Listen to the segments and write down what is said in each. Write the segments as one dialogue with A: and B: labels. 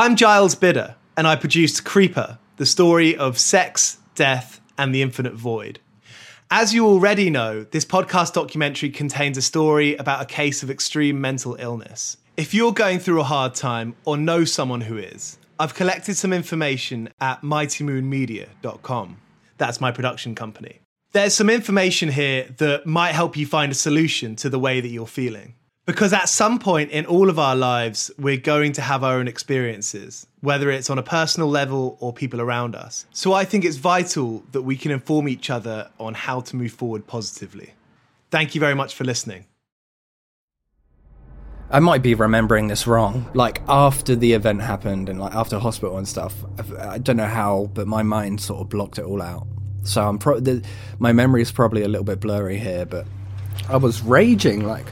A: I'm Giles Bidder, and I produced Creeper, the story of sex, death, and the infinite void. As you already know, this podcast documentary contains a story about a case of extreme mental illness. If you're going through a hard time or know someone who is, I've collected some information at mightymoonmedia.com. That's my production company. There's some information here that might help you find a solution to the way that you're feeling. Because at some point in all of our lives, we're going to have our own experiences, whether it's on a personal level or people around us. So I think it's vital that we can inform each other on how to move forward positively. Thank you very much for listening.
B: I might be remembering this wrong. Like after the event happened and like after hospital and stuff, I, don't know how, but my mind sort of blocked it all out. So I'm pro- the, my memory is probably a little bit blurry here, but I was raging like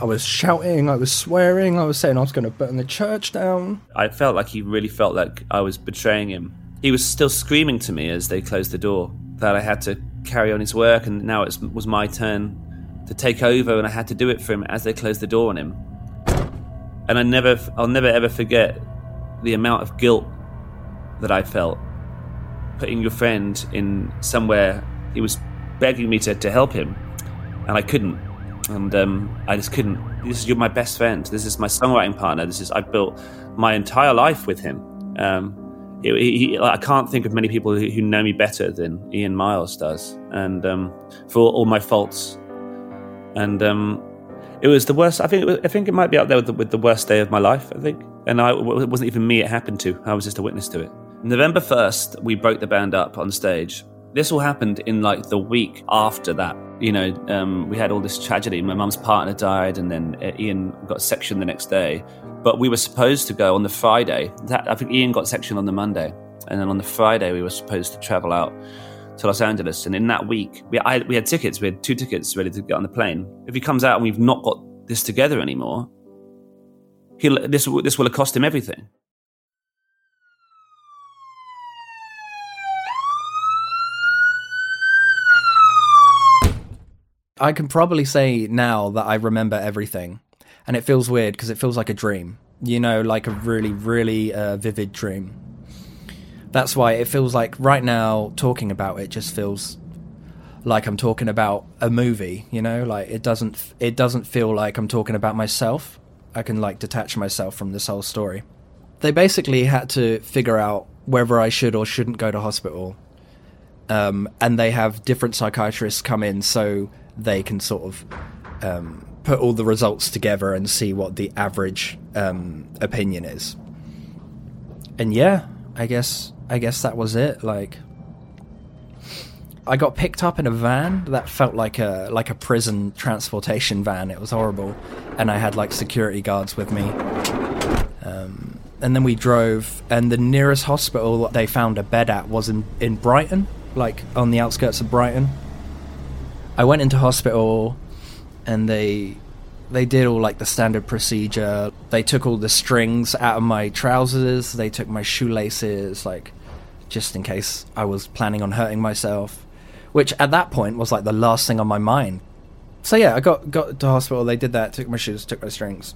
B: I was shouting, I was swearing, I was saying I was going to burn the church down.
C: I felt like he really felt like I was betraying him. He was still screaming to me as they closed the door that I had to carry on his work, and now it was my turn to take over, and I had to do it for him as they closed the door on him. And I never, I'll never ever forget the amount of guilt that I felt putting your friend in somewhere he was begging me to, to help him, and I couldn't and um, I just couldn't. This is you're my best friend. This is my songwriting partner. This is I built my entire life with him. Um, he, I can't think of many people who, who, know me better than Ian Miles does, and um, for all, all, my faults. And um, it was the worst. I think. Was, I think it might be up there with the, with the, worst day of my life. I think, and I, it wasn't even me. It happened to. I was just a witness to it. November first, we broke the band up on stage. This all happened in like the week after that you know, um, we had all this tragedy. My mum's partner died, and then uh, Ian got sectioned the next day. But we were supposed to go on the Friday. That, I think Ian got sectioned on the Monday, and then on the Friday we were supposed to travel out to Los Angeles. And in that week, we, I, we had tickets. We had two tickets ready to get on the plane. If he comes out and we've not got this together anymore, he'll, this this will have cost him everything.
B: I can probably say now that I remember everything, and it feels weird because it feels like a dream. You know, like a really, really uh, vivid dream. That's why it feels like right now talking about it just feels like I'm talking about a movie. You know, like it doesn't it doesn't feel like I'm talking about myself. I can like detach myself from this whole story. They basically had to figure out whether I should or shouldn't go to hospital. Um, and they have different psychiatrists come in so they can sort of um, put all the results together and see what the average um, opinion is. And yeah, I guess I guess that was it. Like, I got picked up in a van that felt like a like a prison transportation van. It was horrible, and I had like security guards with me. Um, and then we drove, and the nearest hospital they found a bed at was in in Brighton, like on the outskirts of Brighton. I went into hospital and they they did all like the standard procedure. They took all the strings out of my trousers, they took my shoelaces like just in case I was planning on hurting myself, which at that point was like the last thing on my mind. So yeah, I got got to hospital, they did that, took my shoes, took my strings.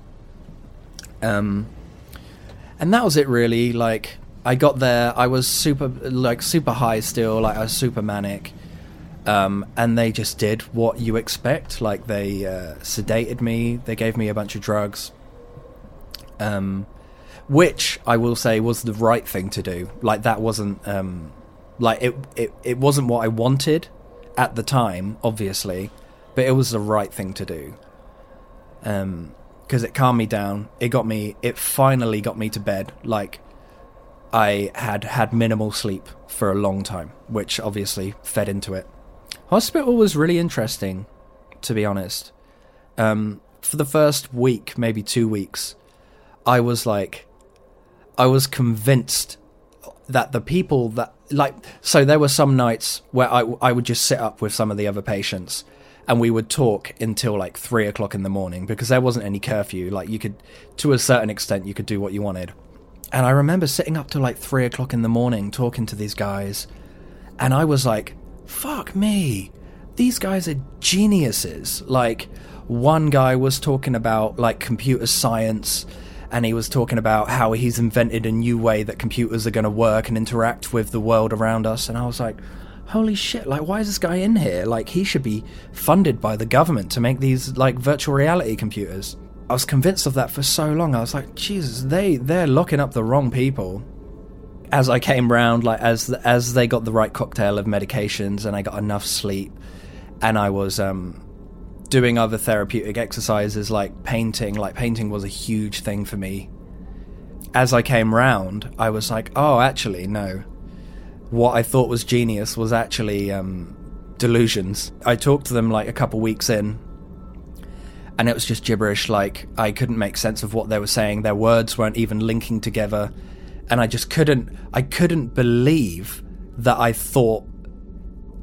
B: Um and that was it really like I got there, I was super like super high still, like I was super manic um, and they just did what you expect. Like they uh, sedated me, they gave me a bunch of drugs, Um, which I will say was the right thing to do. Like that wasn't um, like it, it it wasn't what I wanted at the time, obviously, but it was the right thing to do. Um, because it calmed me down. It got me. It finally got me to bed. Like I had had minimal sleep for a long time, which obviously fed into it. Hospital was really interesting, to be honest. Um, for the first week, maybe two weeks, I was like, I was convinced that the people that like so there were some nights where I I would just sit up with some of the other patients and we would talk until like three o'clock in the morning because there wasn't any curfew. Like you could, to a certain extent, you could do what you wanted. And I remember sitting up till like three o'clock in the morning talking to these guys, and I was like, "Fuck me, these guys are geniuses." Like one guy was talking about like computer science and he was talking about how he's invented a new way that computers are going to work and interact with the world around us and i was like holy shit like why is this guy in here? Like he should be funded by the government to make these like virtual reality computers. I was convinced of that for so long. I was like jesus they they're locking up the wrong people as i came round like as as they got the right cocktail of medications and i got enough sleep and i was um doing other therapeutic exercises like painting. Like painting was a huge thing for me. As I came round, I was like, oh, actually, no. What I thought was genius was actually um, delusions. I talked to them like a couple weeks in, and it was just gibberish. Like I couldn't make sense of what they were saying. Their words weren't even linking together, and I just couldn't. I couldn't believe that I thought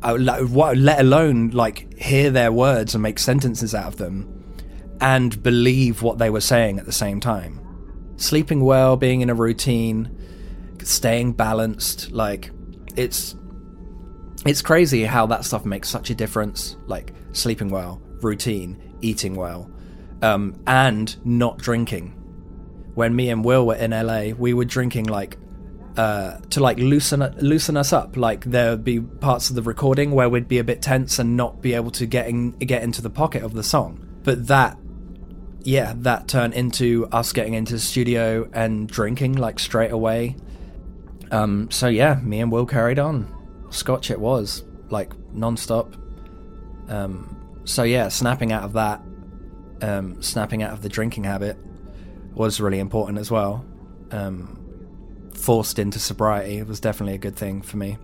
B: let alone like hear their words and make sentences out of them and believe what they were saying at the same time. Sleeping well, being in a routine, staying balanced, like it's it's crazy how that stuff makes such a difference. Like sleeping well, routine, eating well, um, and not drinking. When me and Will were in LA, we were drinking like uh, to like loosen loosen us up. Like there would be parts of the recording where we'd be a bit tense and not be able to get in, get into the pocket of the song. But that, yeah, that turned into us getting into the studio and drinking like straight away. Um, so yeah, me and Will carried on. Scotch it was like non-stop. Um, so yeah, snapping out of that, um, snapping out of the drinking habit was really important as well. Um, forced into sobriety was definitely a good thing for me.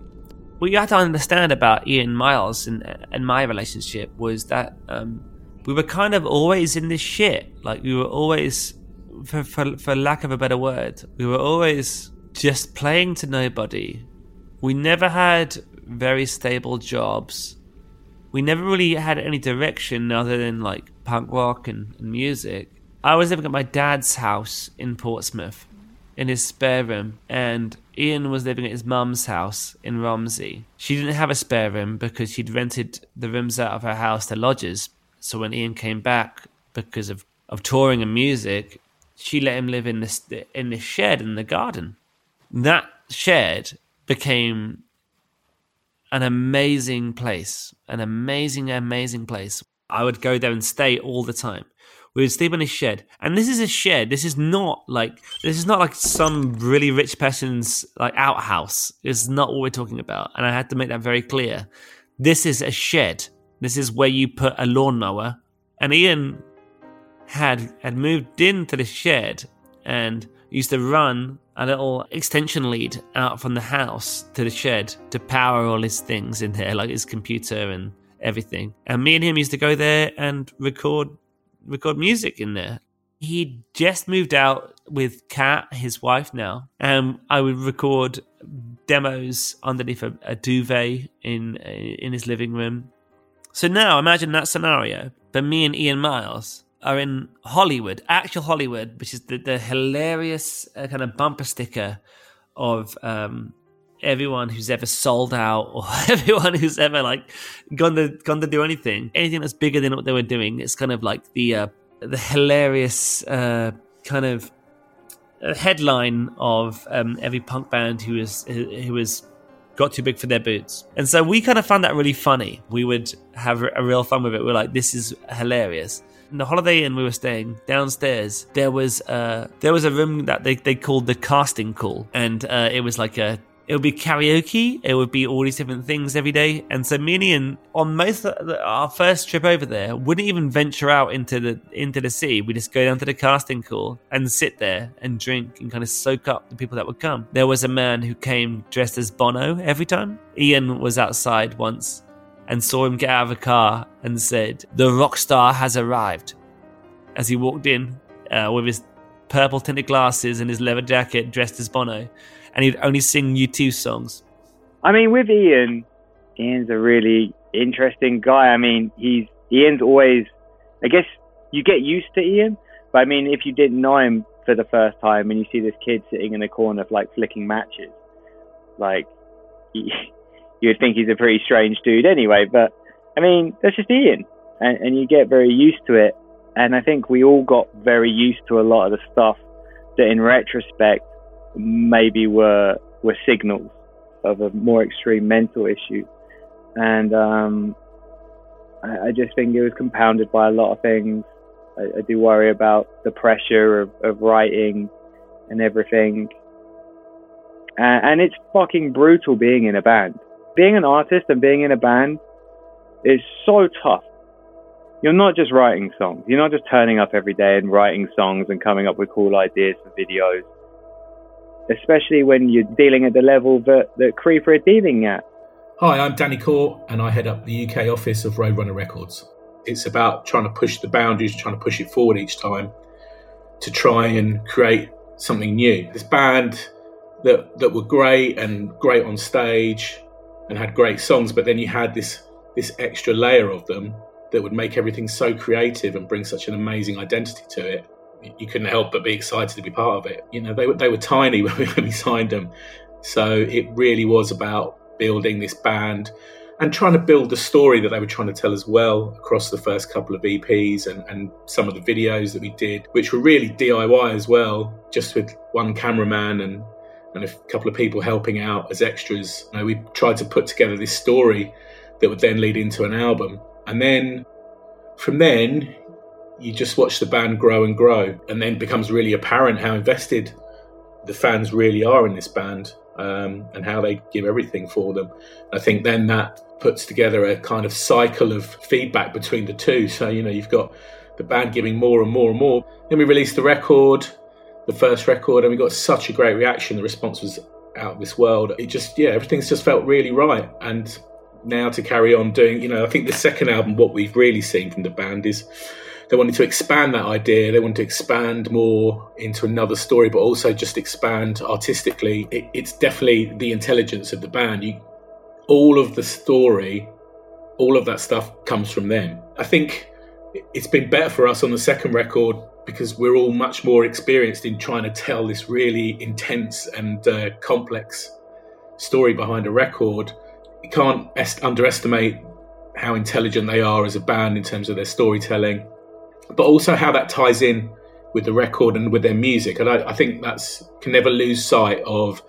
C: What you have to understand about Ian Miles and and my relationship was that um, we were kind of always in this shit. Like we were always, for, for for lack of a better word, we were always just playing to nobody. We never had very stable jobs. We never really had any direction other than like punk rock and, and music. I was living at my dad's house in Portsmouth in his spare room, and Ian was living at his mum's house in Romsey. She didn't have a spare room because she'd rented the rooms out of her house to lodgers. So when Ian came back because of, of touring and music, she let him live in this in this shed in the garden. That shed became an amazing place, an amazing, amazing place. I would go there and stay all the time. We would sleep in a shed, and this is a shed. This is not like this is not like some really rich person's like outhouse. It's not what we're talking about, and I had to make that very clear. This is a shed. This is where you put a lawnmower. And Ian had had moved into the shed and used to run a little extension lead out from the house to the shed to power all his things in there, like his computer and everything. And me and him used to go there and record record music in there. He just moved out with Kat, his wife now, and I would record demos underneath a, a duvet in in his living room. So now imagine that scenario, but me and Ian Miles are in Hollywood, actual Hollywood, which is the, the hilarious uh, kind of bumper sticker of um, everyone who's ever sold out or everyone who's ever like gone to gone to do anything, anything that's bigger than what they were doing. It's kind of like the uh, the hilarious uh, kind of uh, headline of um, every punk band who was got too big for their boots. And so we kind of found that really funny. We would have a real fun with it. We we're like, this is hilarious. In the Holiday Inn we were staying downstairs, there was uh there was a room that they, they called the casting call, and uh, it was like a it would be karaoke. It would be all these different things every day. And so me and Ian, on most of the, our first trip over there, wouldn't even venture out into the into the city. We just go down to the casting call and sit there and drink and kind of soak up the people that would come. There was a man who came dressed as Bono every time. Ian was outside once and saw him get out of a car and said, "The rock star has arrived." As he walked in uh, with his purple tinted glasses and his leather jacket, dressed as Bono and he'd only sing U2 songs.
D: I mean, with Ian, Ian's a really interesting guy. I mean, he's Ian's always. I guess you get used to Ian, but I mean, if you didn't know him for the first time and you see this kid sitting in a corner, like flicking matches, like he, you'd think he's a pretty strange dude anyway. But I mean, that's just Ian, and, and you get very used to it. And I think we all got very used to a lot of the stuff that, in retrospect, maybe were were signals of a more extreme mental issue, and um, I, I, just think it was compounded by a lot of things. I, I do worry about the pressure of, of writing and everything, uh, and it's fucking brutal being in a band. Being an artist and being in a band is so tough. You're not just writing songs. You're not just turning up every day and writing songs and coming up with cool ideas for videos especially when you're dealing at the level that, that Creeper are dealing at.
E: Hi, I'm Danny Court, and I head up the UK office of Roadrunner Records. It's about trying to push the boundaries, trying to push it forward each time to try and create something new. This band that that were great and great on stage and had great songs, but then you had this this extra layer of them that would make everything so creative and bring such an amazing identity to it you couldn't help but be excited to be part of it. You know, they were they were tiny when we, signed them, so it really was about building this band and trying to build the story that they were trying to tell as well across the first couple of EPs and, and some of the videos that we did, which were really DIY as well, just with one cameraman and and a couple of people helping out as extras. You know, we tried to put together this story that would then lead into an album, and then from then you just watch the band grow and grow, and then becomes really apparent how invested the fans really are in this band um, and how they give everything for them. I think then that puts together a kind of cycle of feedback between the two. So, you know, you've got the band giving more and more and more. Then we released the record, the first record, and we got such a great reaction. The response was out of this world. It just, yeah, everything's just felt really right. And now to carry on doing, you know, I think the second album, what we've really seen from the band is they wanted to expand that idea. They wanted to expand more into another story, but also just expand artistically. It, it's definitely the intelligence of the band. You, all of the story, all of that stuff comes from them. I think it's been better for us on the second record because we're all much more experienced in trying to tell this really intense and uh, complex story behind a record. You can't est- underestimate how intelligent they are as a band in terms of their storytelling but also how that ties in with the record and with their music. And I, I think that's can never lose sight of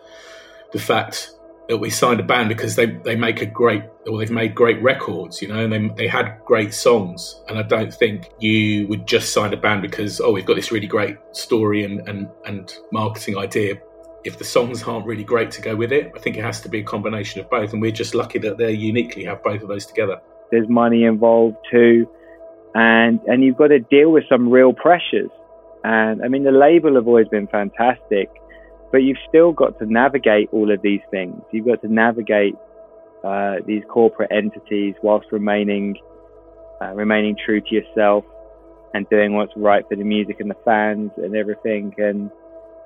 E: the fact that we signed a band because they, they make a great or they've made great records, you know, and they, they had great songs. And I don't think you would just sign a band because, oh, we've got this really great story and, and, and marketing idea. If the songs aren't really great to go with it, I think it has to be a combination of both. And we're just lucky that they uniquely have both of those together.
D: There's money involved too and and you've got to deal with some real pressures. And I mean, the label have always been fantastic, but you've still got to navigate all of these things. You've got to navigate uh, these corporate entities whilst remaining uh, remaining true to yourself and doing what's right for the music and the fans and everything. And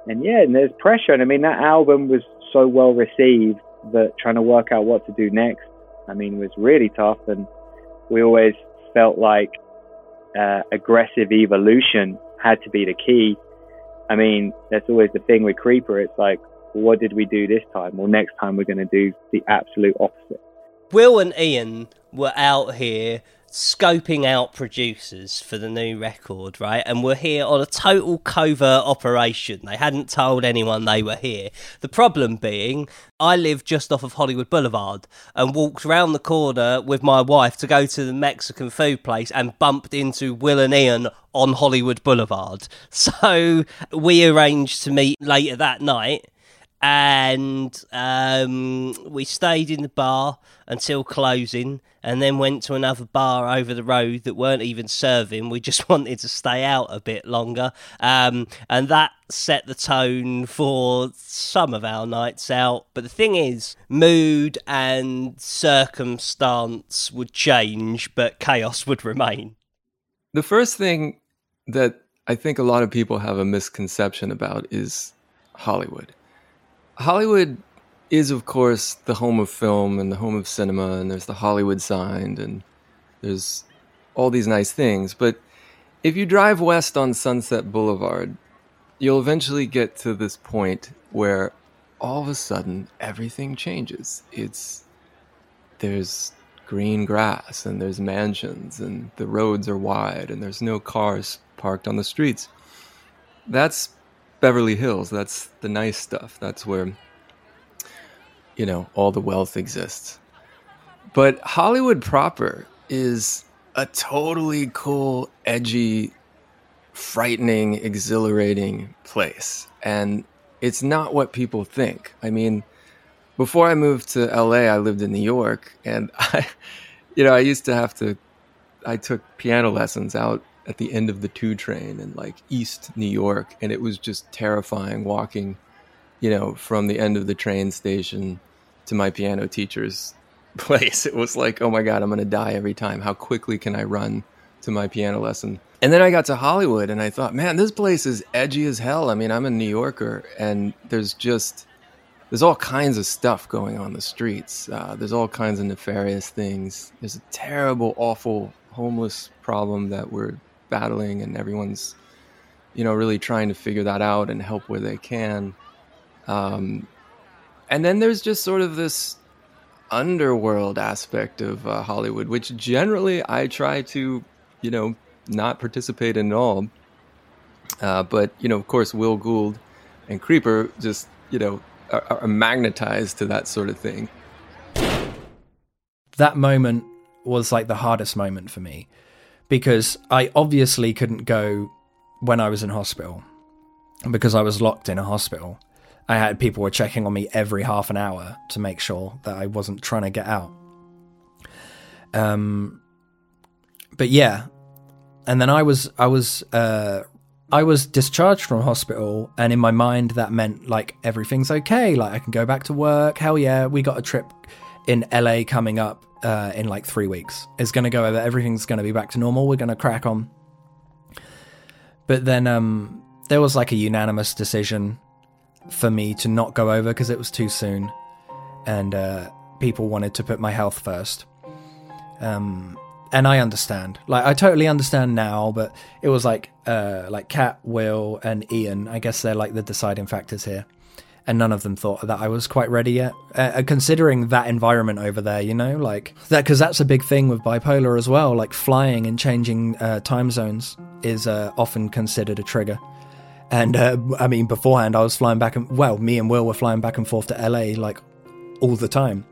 D: and yeah, and there's pressure. And I mean, that album was so well received that trying to work out what to do next, I mean, was really tough. And we always felt like uh, aggressive evolution had to be the key. I mean, that's always the thing with Creeper. It's like, what did we do this time? Well, next time we're going to do the absolute opposite.
F: Will and Ian were out here scoping out producers for the new record, right? And we're here on a total covert operation. They hadn't told anyone they were here. The problem being, I live just off of Hollywood Boulevard and walked around the corner with my wife to go to the Mexican food place and bumped into Will and Ian on Hollywood Boulevard. So we arranged to meet later that night and um, we stayed in the bar until closing and then went to another bar over the road that weren't even serving. We just wanted to stay out a bit longer. Um, and that set the tone for some of our nights out. But the thing is mood and circumstance would change but chaos would remain.
G: The first thing that i think a lot of people have a misconception about is hollywood Hollywood is, of course, the home of film and the home of cinema, and there's the Hollywood sign, and there's all these nice things. But if you drive west on Sunset Boulevard, you'll eventually get to this point where all of a sudden everything changes. It's there's green grass and there's mansions and the roads are wide and there's no cars parked on the streets. That's Beverly Hills. That's the nice stuff. That's where, you know, all the wealth exists. But Hollywood proper is a totally cool, edgy, frightening, exhilarating place. And it's not what people think. I mean, before I moved to LA, I lived in New York and I, you know, I used to have to, I took piano lessons out at the end of the two train in like East New York, and it was just terrifying walking, you know, from the end of the train station to my piano teacher's place. It was like, oh my god, I'm gonna die every time. How quickly can I run to my piano lesson? And then I got to Hollywood, and I thought, man, this place is edgy as hell. I mean, I'm a New Yorker, and there's just there's all kinds of stuff going on the streets. Uh, there's all kinds of nefarious things. There's a terrible, awful homeless problem that we're battling and everyone's you know really trying to figure that out and help where they can. Um, and then there's just sort of this underworld aspect of uh, hollywood which generally i try to you know not participate in at all. Uh, but you know of course will gould and creeper just you know are, are magnetized to that sort of thing.
B: That moment was like the hardest moment for me because I obviously couldn't go when I was in hospital because I was locked in a hospital. I had people were checking on me every half an hour to make sure that I wasn't trying to get out. Um, but yeah, and then I was I was uh, I was discharged from hospital, and in my mind that meant like everything's okay, like I can go back to work. Hell yeah, we got a trip in LA coming up uh, in like three weeks. It's going to go over. Everything's going to be back to normal. We're going to crack on. But then um, there was like a unanimous decision for me to not go over because it was too soon, and uh, people wanted to put my health first. Um, and I understand. Like I totally understand now, but it was like uh, like Kat, Will, and Ian. I guess they're like the deciding factors here and none of them thought that I was quite ready yet. Uh, uh, considering that environment over there, you know, like that, because that's a big thing with bipolar as well. Like flying and changing uh, time zones is uh, often considered a trigger. And uh, I mean, beforehand, I was flying back and well, me and Will were flying back and forth to LA like all the time.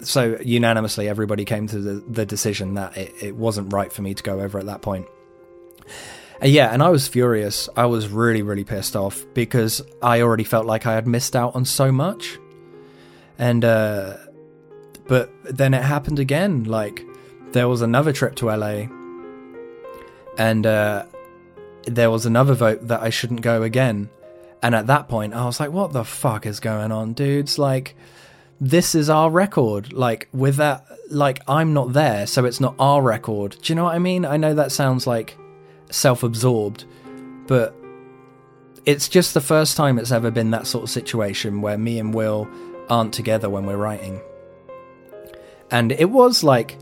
B: So unanimously, everybody came to the, the decision that it, it wasn't right for me to go over at that point. Yeah, and I was furious. I was really, really pissed off because I already felt like I had missed out on so much. And, uh, but then it happened again. Like, there was another trip to LA, and, uh, there was another vote that I shouldn't go again. And at that point, I was like, what the fuck is going on, dudes? Like, this is our record. Like, with that, like, I'm not there, so it's not our record. Do you know what I mean? I know that sounds like self absorbed, but it's just the first time it's ever been that sort of situation where me and Will aren't together when we're writing. And it was like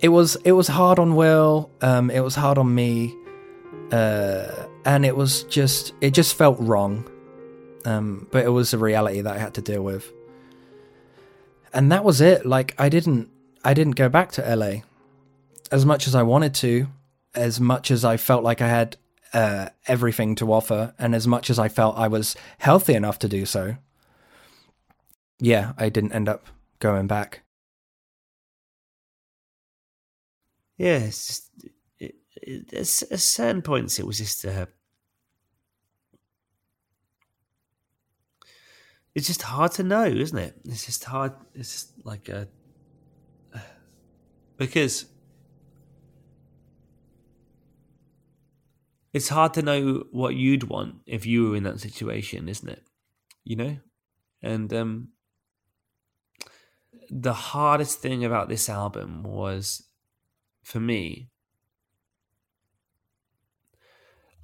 B: it was it was hard on Will, um, it was hard on me, uh, and it was just it just felt wrong. Um, but it was a reality that I had to deal with. And that was it. Like I didn't I didn't go back to LA as much as I wanted to, as much as I felt like I had uh, everything to offer, and as much as I felt I was healthy enough to do so, yeah, I didn't end up going back.
C: Yeah, it's just, it, it, at certain points it was just uh, it's just hard to know, isn't it? It's just hard. It's just like a because it's hard to know what you'd want if you were in that situation, isn't it? You know, and um, the hardest thing about this album was for me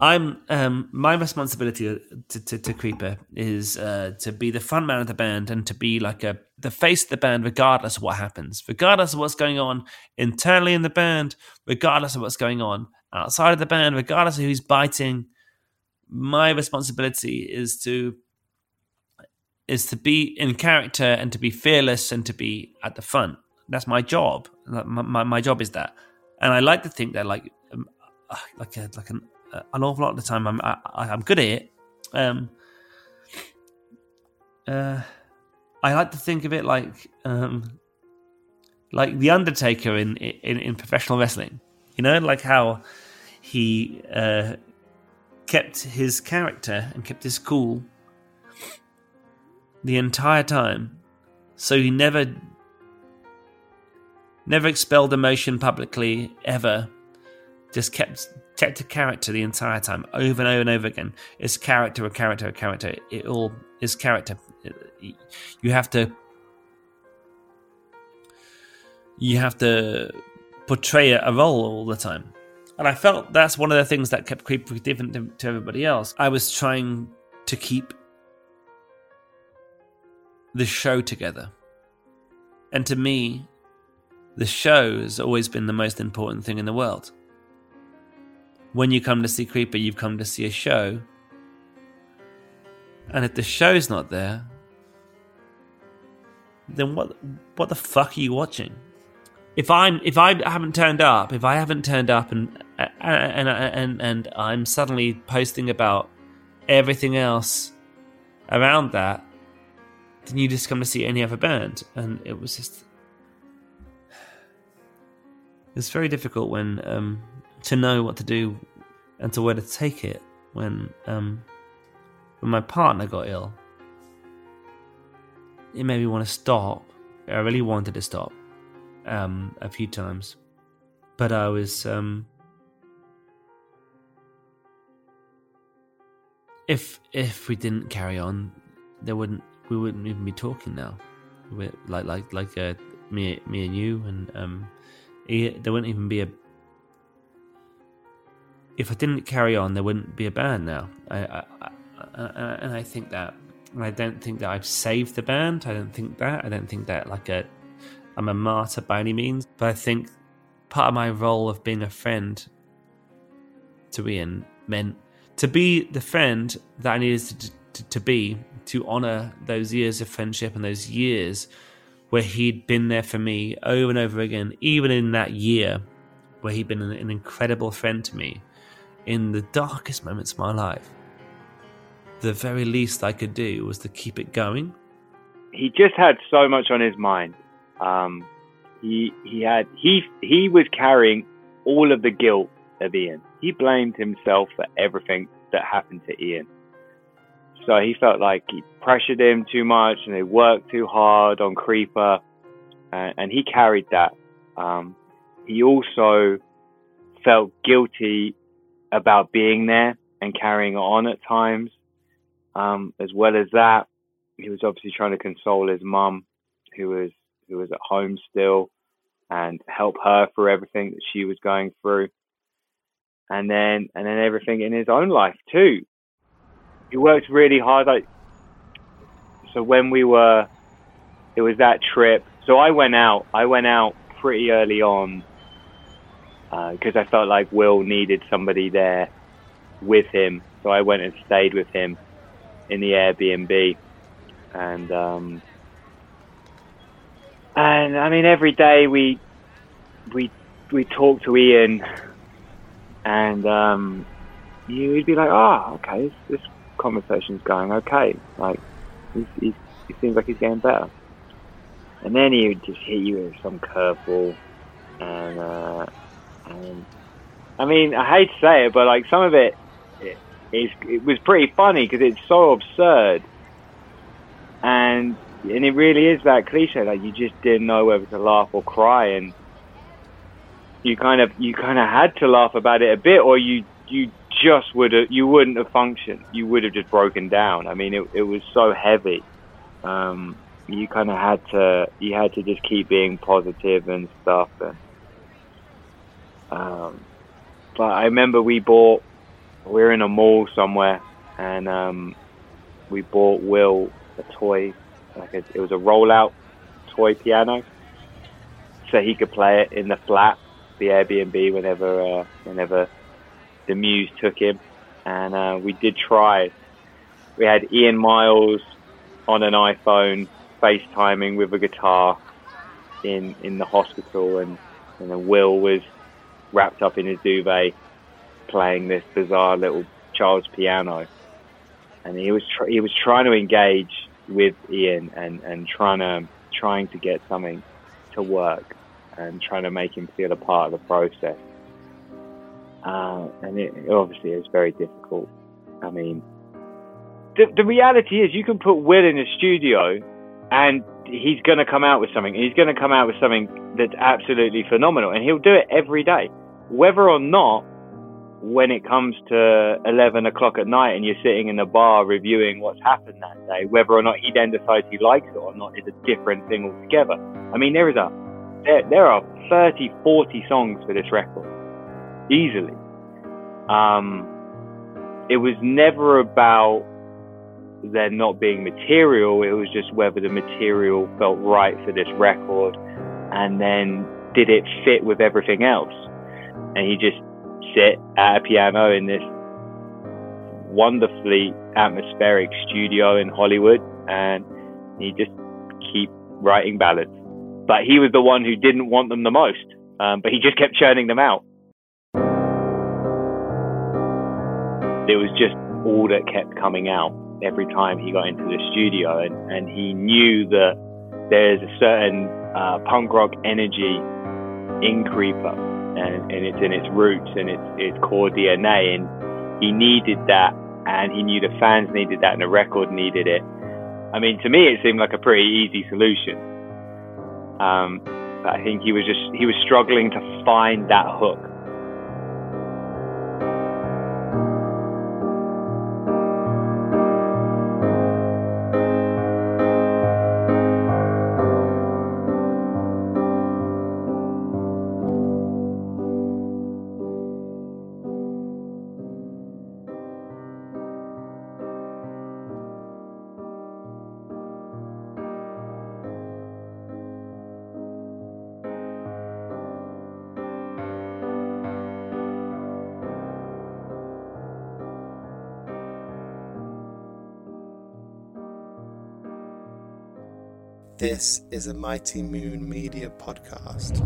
C: I'm um, my responsibility to, to, to Creeper is uh, to be the front man of the band and to be like a the face of the band, regardless of what happens, regardless of what's going on internally in the band, regardless of what's going on outside of the band, regardless of who's biting. My responsibility is to is to be in character and to be fearless and to be at the front. That's my job. My, my, my job is that, and I like to think that like um, like a like an uh, an awful lot of the time I'm I, I'm good at it. Um, uh, I like to think of it like um, like the Undertaker in, in in professional wrestling. You know, like how he uh, kept his character and kept his cool the entire time, so he never never expelled emotion publicly ever. Just kept kept a character the entire time, over and over and over again. It's character, a character, a character. It all is character. You have to. You have to portray a role all the time. And I felt that's one of the things that kept Creeper different to, to everybody else. I was trying to keep the show together. And to me, the show has always been the most important thing in the world when you come to see Creeper, you've come to see a show. And if the show's not there, then what what the fuck are you watching? If I'm if I haven't turned up, if I haven't turned up and and and and I'm suddenly posting about everything else around that, then you just come to see any other band, and it was just it's very difficult when um, to know what to do and to where to take it when um, when my partner got ill. It made me want to stop. I really wanted to stop um, a few times, but I was. Um, if if we didn't carry on, there wouldn't we wouldn't even be talking now. We're, like like like uh, me me and you and um, there wouldn't even be a if I didn't carry on, there wouldn't be a band now. I, I, I, and I think that I don't think that I've saved the band. I don't think that. I don't think that like a I'm a martyr by any means. But I think part of my role of being a friend to Ian meant to be the friend that I needed to, to, to be to honor those years of friendship and those years where he'd been there for me over and over again, even in that year where he'd been an, an incredible friend to me in the darkest moments of my life, the very least I could do was to keep it going.
D: He just had so much on his mind. Um, he he had he he was carrying all of the guilt of Ian. He blamed himself for everything that happened to Ian. So he felt like he pressured him too much and they worked too hard on Creeper, and, and he carried that. Um, he also felt guilty about being there and carrying on at times. Um, as well as that, he was obviously trying to console his mum, who was who was at home still, and help her through everything that she was going through. And then and then everything in his own life too. He worked really hard. Like so, when we were, it was that trip. So I went out. I went out pretty early on because uh, I felt like Will needed somebody there with him. So I went and stayed with him in the Airbnb, and um, and I mean every day we we we talk to Ian, and um, he'd be like, "Oh, okay, this, this conversation's going okay. Like, he's, he's, he seems like he's getting better." And then he would just hit you with some curveball, and uh, and I mean, I hate to say it, but like some of it, it, it was pretty funny because it's so absurd, and and it really is that cliche. Like you just didn't know whether to laugh or cry, and you kind of you kind of had to laugh about it a bit, or you you just would have you wouldn't have functioned. You would have just broken down. I mean, it it was so heavy. Um, you kind of had to you had to just keep being positive and stuff. And, um, but I remember we bought we were in a mall somewhere, and um, we bought Will a toy. Like a, it was a rollout toy piano, so he could play it in the flat, the Airbnb, whenever uh, whenever the muse took him. And uh, we did try. We had Ian Miles on an iPhone FaceTiming with a guitar in in the hospital, and and then Will was wrapped up in his duvet playing this bizarre little child's piano, and he was tr- he was trying to engage with Ian and and trying to trying to get something to work and trying to make him feel a part of the process. Uh, and it, obviously it was very difficult. I mean, the, the reality is you can put Will in a studio and he's going to come out with something. He's going to come out with something that's absolutely phenomenal, and he'll do it every day, whether or not. When it comes to 11 o'clock at night and you're sitting in a bar reviewing what's happened that day, whether or not he then decides he likes it or not is a different thing altogether. I mean, there is a there, there are 30, 40 songs for this record, easily. Um, it was never about there not being material. It was just whether the material felt right for this record, and then did it fit with everything else. And he just sit at a piano in this wonderfully atmospheric studio in Hollywood, and he just keep writing ballads. But he was the one who didn't want them the most, um, but he just kept churning them out. It was just all that kept coming out every time he got into the studio, and, and he knew that there's a certain uh, punk rock energy in Creeper, and, and it's in its roots and its its core DNA, and he needed that, and he knew the fans needed that, and the record needed it. I mean, to me, it seemed like a pretty easy solution. Um, but I think he was just he was struggling to find that hook.
A: This is a Mighty Moon Media podcast.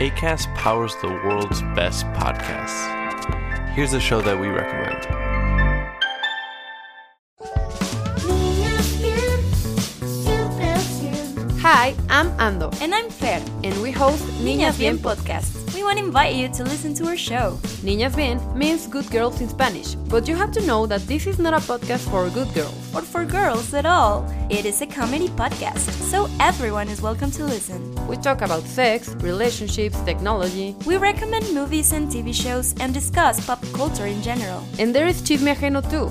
H: ACAST powers the world's best podcasts. Here's a show that we recommend.
I: Hi, I'm Ando.
J: And I'm Fer.
I: And we host Niñas Bien podcast.
J: Want to invite you to listen to our show.
I: Niñas Bien means good girls in Spanish, but you have to know that this is not a podcast for good girls.
J: Or for girls at all. It is a comedy podcast, so everyone is welcome to listen.
I: We talk about sex, relationships, technology.
J: We recommend movies and TV shows and discuss pop culture in general.
I: And there is Chisme Ajeno too.